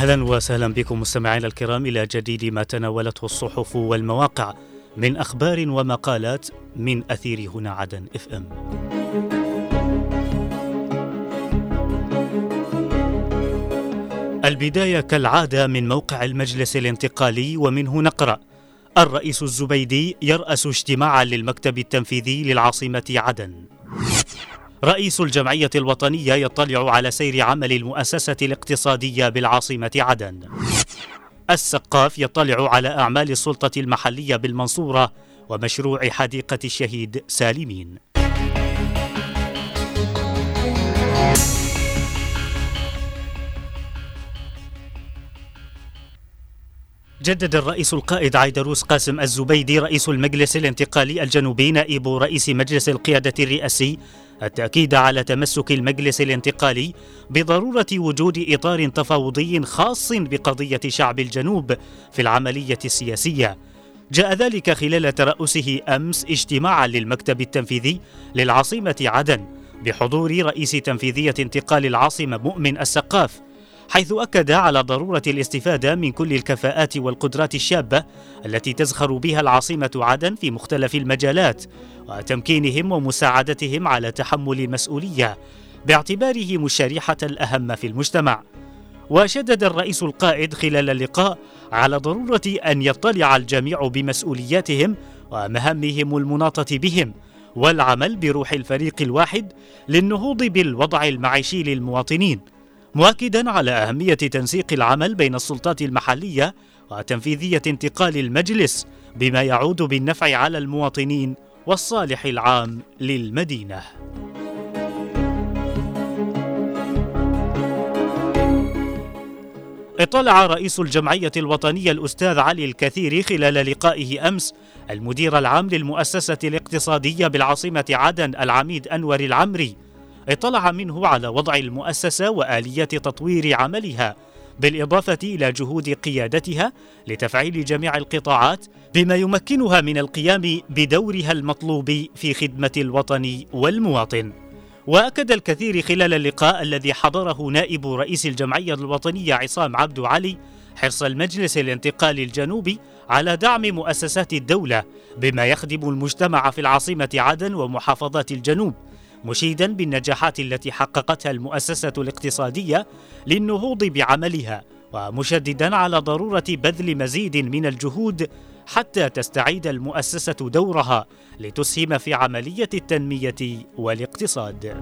أهلا وسهلا بكم مستمعينا الكرام إلى جديد ما تناولته الصحف والمواقع من أخبار ومقالات من أثير هنا عدن إف إم. البداية كالعادة من موقع المجلس الانتقالي ومنه نقرأ الرئيس الزبيدي يرأس اجتماعا للمكتب التنفيذي للعاصمة عدن. رئيس الجمعية الوطنية يطلع على سير عمل المؤسسة الاقتصادية بالعاصمة عدن. السقاف يطلع على أعمال السلطة المحلية بالمنصورة ومشروع حديقة الشهيد سالمين. جدد الرئيس القائد عيدروس قاسم الزبيدي رئيس المجلس الانتقالي الجنوبي نائب رئيس مجلس القيادة الرئاسي التأكيد على تمسك المجلس الانتقالي بضرورة وجود إطار تفاوضي خاص بقضية شعب الجنوب في العملية السياسية. جاء ذلك خلال ترأسه أمس اجتماعا للمكتب التنفيذي للعاصمة عدن بحضور رئيس تنفيذية انتقال العاصمة مؤمن السقاف حيث أكد على ضرورة الاستفادة من كل الكفاءات والقدرات الشابة التي تزخر بها العاصمة عدن في مختلف المجالات وتمكينهم ومساعدتهم على تحمل المسؤولية باعتبارهم الشريحة الأهم في المجتمع. وشدد الرئيس القائد خلال اللقاء على ضرورة أن يطلع الجميع بمسؤولياتهم ومهامهم المناطة بهم والعمل بروح الفريق الواحد للنهوض بالوضع المعيشي للمواطنين مؤكدا على أهمية تنسيق العمل بين السلطات المحلية وتنفيذية انتقال المجلس بما يعود بالنفع على المواطنين والصالح العام للمدينة. اطلع رئيس الجمعية الوطنية الأستاذ علي الكثير خلال لقائه أمس المدير العام للمؤسسة الاقتصادية بالعاصمة عدن العميد أنور العمري اطلع منه على وضع المؤسسة وآلية تطوير عملها بالإضافة إلى جهود قيادتها لتفعيل جميع القطاعات بما يمكنها من القيام بدورها المطلوب في خدمة الوطن والمواطن. وأكد الكثير خلال اللقاء الذي حضره نائب رئيس الجمعية الوطنية عصام عبد علي حرص المجلس الانتقالي الجنوبي على دعم مؤسسات الدولة بما يخدم المجتمع في العاصمة عدن ومحافظات الجنوب مشيدا بالنجاحات التي حققتها المؤسسة الاقتصادية للنهوض بعملها ومشددا على ضرورة بذل مزيد من الجهود حتى تستعيد المؤسسة دورها لتسهم في عملية التنمية والاقتصاد.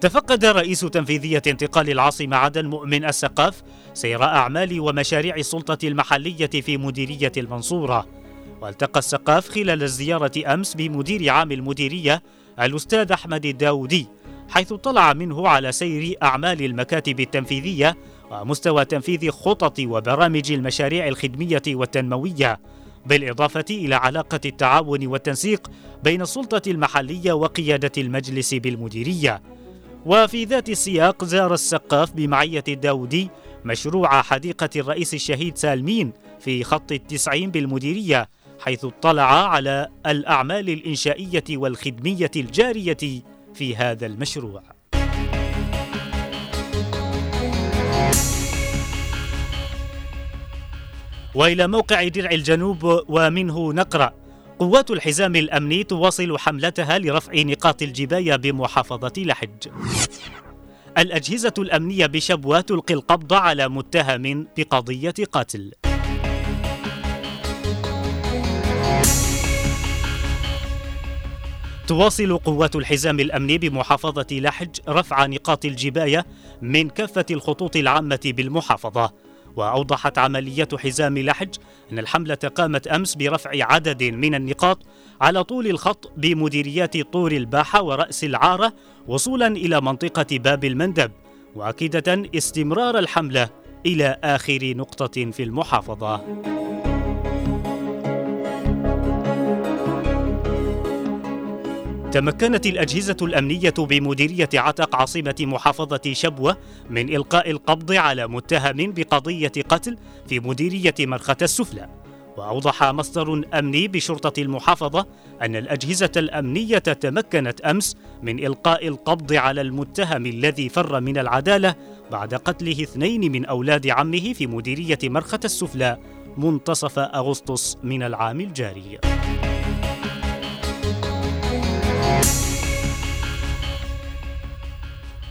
تفقد رئيس تنفيذية انتقال العاصمة عدن مؤمن السقاف سير أعمال ومشاريع السلطة المحلية في مديرية المنصورة. والتقى السقاف خلال الزيارة أمس بمدير عام المديرية الأستاذ أحمد الداودي حيث طلع منه على سير أعمال المكاتب التنفيذية ومستوى تنفيذ خطط وبرامج المشاريع الخدمية والتنموية بالإضافة إلى علاقة التعاون والتنسيق بين السلطة المحلية وقيادة المجلس بالمديرية. وفي ذات السياق زار السقاف بمعية الداودي مشروع حديقة الرئيس الشهيد سالمين في خط التسعين بالمديرية حيث اطلع على الأعمال الإنشائية والخدمية الجارية في هذا المشروع. وإلى موقع درع الجنوب ومنه نقرأ قوات الحزام الأمني تواصل حملتها لرفع نقاط الجباية بمحافظة لحج. الأجهزة الأمنية بشبوة تلقي القبض على متهم بقضية قتل. تواصل قوات الحزام الأمني بمحافظة لحج رفع نقاط الجباية من كافة الخطوط العامة بالمحافظة. وأوضحت عملية حزام لحج أن الحملة قامت أمس برفع عدد من النقاط على طول الخط بمديريات طور الباحة ورأس العارة وصولا إلى منطقة باب المندب واكده استمرار الحملة إلى آخر نقطة في المحافظة. تمكنت الأجهزة الأمنية بمديرية عتق عاصمة محافظة شبوة من إلقاء القبض على متهم بقضية قتل في مديرية مرخة السفلى وأوضح مصدر أمني بشرطة المحافظة أن الأجهزة الأمنية تمكنت أمس من إلقاء القبض على المتهم الذي فر من العدالة بعد قتله اثنين من أولاد عمه في مديرية مرخة السفلى منتصف أغسطس من العام الجاري.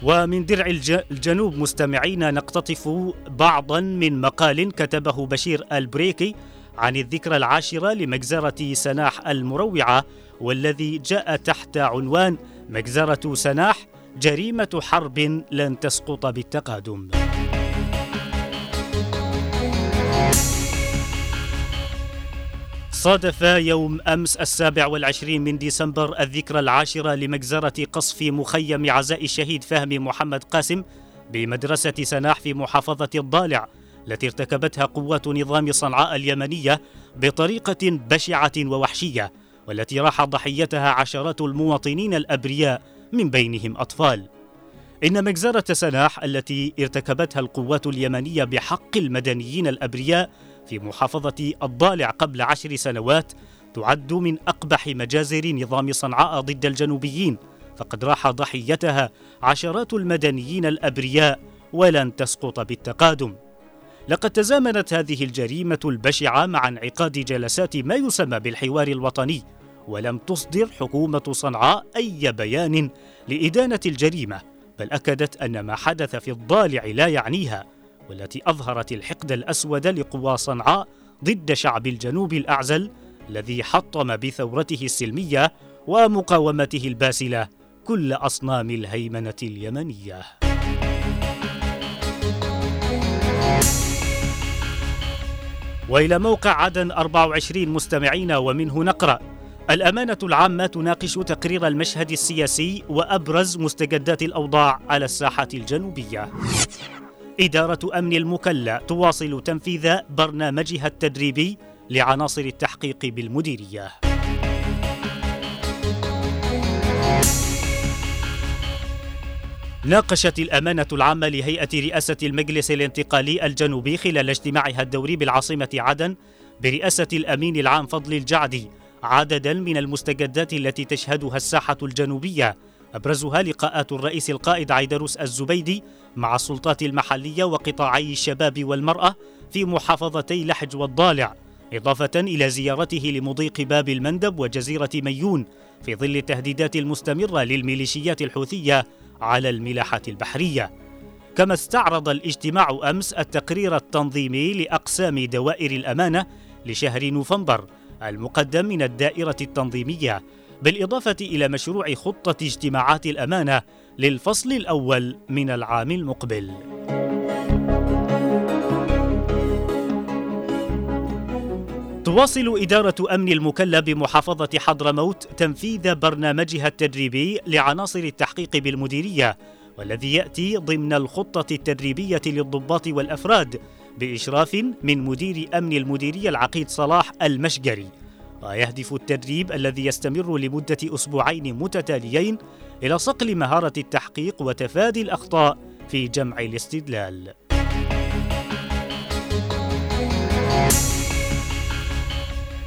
ومن درع الجنوب مستمعين نقتطف بعضا من مقال كتبه بشير البريكي عن الذكرى العاشرة لمجزرة سناح المروعة والذي جاء تحت عنوان مجزرة سناح جريمة حرب لن تسقط بالتقادم. صادف يوم أمس السابع والعشرين من ديسمبر الذكرى العاشرة لمجزرة قصف مخيم عزاء الشهيد فهمي محمد قاسم بمدرسة سناح في محافظة الضالع التي ارتكبتها قوات نظام صنعاء اليمنية بطريقة بشعة ووحشية والتي راح ضحيتها عشرات المواطنين الأبرياء من بينهم أطفال. إن مجزرة سناح التي ارتكبتها القوات اليمنية بحق المدنيين الأبرياء في محافظة الضالع قبل عشر سنوات تعد من أقبح مجازر نظام صنعاء ضد الجنوبيين فقد راح ضحيتها عشرات المدنيين الأبرياء ولن تسقط بالتقادم. لقد تزامنت هذه الجريمة البشعة مع انعقاد جلسات ما يسمى بالحوار الوطني ولم تصدر حكومة صنعاء أي بيان لإدانة الجريمة بل أكدت أن ما حدث في الضالع لا يعنيها. والتي أظهرت الحقد الأسود لقوى صنعاء ضد شعب الجنوب الأعزل الذي حطم بثورته السلمية ومقاومته الباسلة كل أصنام الهيمنة اليمنية. وإلى موقع عدن 24 مستمعين ومنه نقرأ الأمانة العامة تناقش تقرير المشهد السياسي وأبرز مستجدات الأوضاع على الساحة الجنوبية إدارة أمن المكلا تواصل تنفيذ برنامجها التدريبي لعناصر التحقيق بالمديرية. ناقشت الأمانة العامة لهيئة رئاسة المجلس الانتقالي الجنوبي خلال اجتماعها الدوري بالعاصمة عدن برئاسة الأمين العام فضل الجعدي عددا من المستجدات التي تشهدها الساحة الجنوبية أبرزها لقاءات الرئيس القائد عيدروس الزبيدي مع السلطات المحلية وقطاعي الشباب والمرأة في محافظتي لحج والضالع إضافة إلى زيارته لمضيق باب المندب وجزيرة ميون في ظل التهديدات المستمرة للميليشيات الحوثية على الملاحة البحرية. كما استعرض الاجتماع أمس التقرير التنظيمي لأقسام دوائر الأمانة لشهر نوفمبر المقدم من الدائرة التنظيمية بالإضافة إلى مشروع خطة اجتماعات الأمانة للفصل الأول من العام المقبل. تواصل إدارة أمن المكلا بمحافظة حضرموت تنفيذ برنامجها التدريبي لعناصر التحقيق بالمديرية والذي يأتي ضمن الخطة التدريبية للضباط والأفراد بإشراف من مدير أمن المديرية العقيد صلاح المشجري ويهدف التدريب الذي يستمر لمدة أسبوعين متتاليين إلى صقل مهارة التحقيق وتفادي الأخطاء في جمع الاستدلال.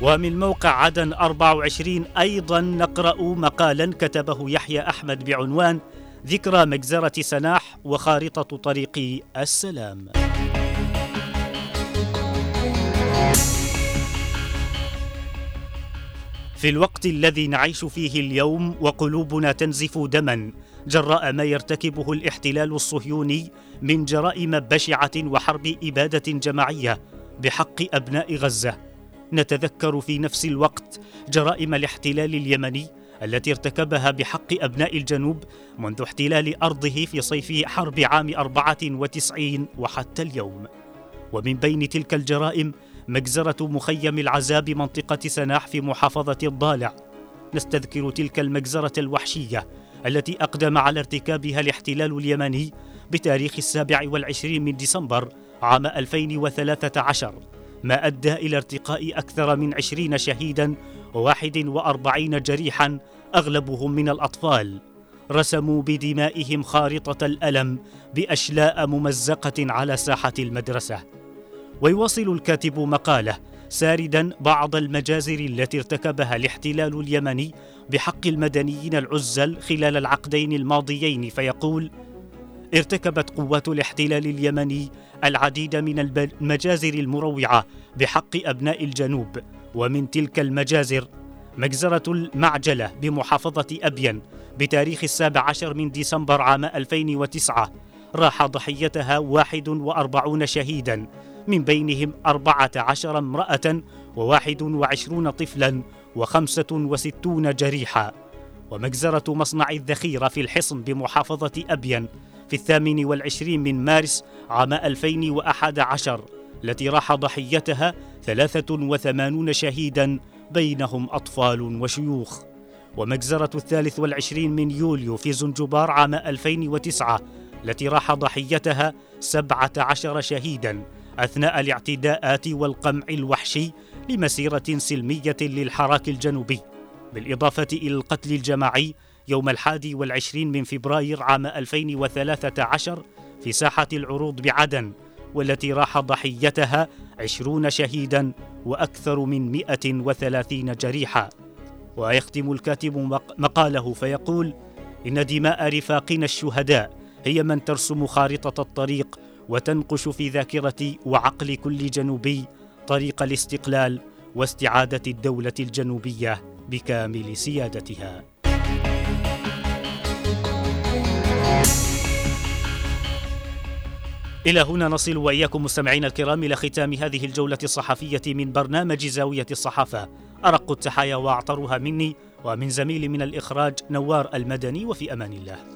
ومن موقع عدن 24 أيضا نقرأ مقالا كتبه يحيى أحمد بعنوان ذكرى مجزرة سناح وخارطة طريق السلام. في الوقت الذي نعيش فيه اليوم وقلوبنا تنزف دما جراء ما يرتكبه الاحتلال الصهيوني من جرائم بشعة وحرب إبادة جماعية بحق أبناء غزة. نتذكر في نفس الوقت جرائم الاحتلال اليمني التي ارتكبها بحق أبناء الجنوب منذ احتلال أرضه في صيف حرب عام 94 وحتى اليوم. ومن بين تلك الجرائم مجزرة مخيم العزاب منطقة سناح في محافظة الضالع. نستذكر تلك المجزرة الوحشية التي أقدم على ارتكابها الاحتلال اليمني بتاريخ السابع والعشرين من ديسمبر عام 2013 ما أدى إلى ارتقاء أكثر من عشرين شهيدا وواحد وأربعين جريحا أغلبهم من الأطفال. رسموا بدمائهم خارطة الألم بأشلاء ممزقة على ساحة المدرسة. ويواصل الكاتب مقالة ساردا بعض المجازر التي ارتكبها الاحتلال اليمني بحق المدنيين العزل خلال العقدين الماضيين فيقول ارتكبت قوات الاحتلال اليمني العديد من المجازر المروعة بحق أبناء الجنوب ومن تلك المجازر مجزرة المعجلة بمحافظة أبين بتاريخ السابع عشر من ديسمبر عام 2009 راح ضحيتها 41 شهيدا من بينهم 14 امرأة و21 طفلا و65 جريحا. ومجزرة مصنع الذخيرة في الحصن بمحافظة أبين في الثامن والعشرين من مارس عام 2011 التي راح ضحيتها 83 شهيدا بينهم أطفال وشيوخ. ومجزرة الثالث والعشرين من يوليو في زنجبار عام 2009 التي راح ضحيتها 17 شهيدا أثناء الاعتداءات والقمع الوحشي لمسيرة سلمية للحراك الجنوبي بالإضافة إلى القتل الجماعي يوم الحادي والعشرين من فبراير عام 2013 في ساحة العروض بعدن والتي راح ضحيتها عشرون شهيدا وأكثر من 130 جريحا. ويختم الكاتب مقاله فيقول إن دماء رفاقنا الشهداء هي من ترسم خارطة الطريق وتنقش في ذاكرة وعقل كل جنوبي طريق الاستقلال واستعادة الدولة الجنوبية بكامل سيادتها. إلى هنا نصل وإياكم مستمعينا الكرام إلى ختام هذه الجولة الصحفية من برنامج زاوية الصحافة. أرق التحايا وأعطرها مني ومن زميلي من الإخراج نوار المدني وفي أمان الله.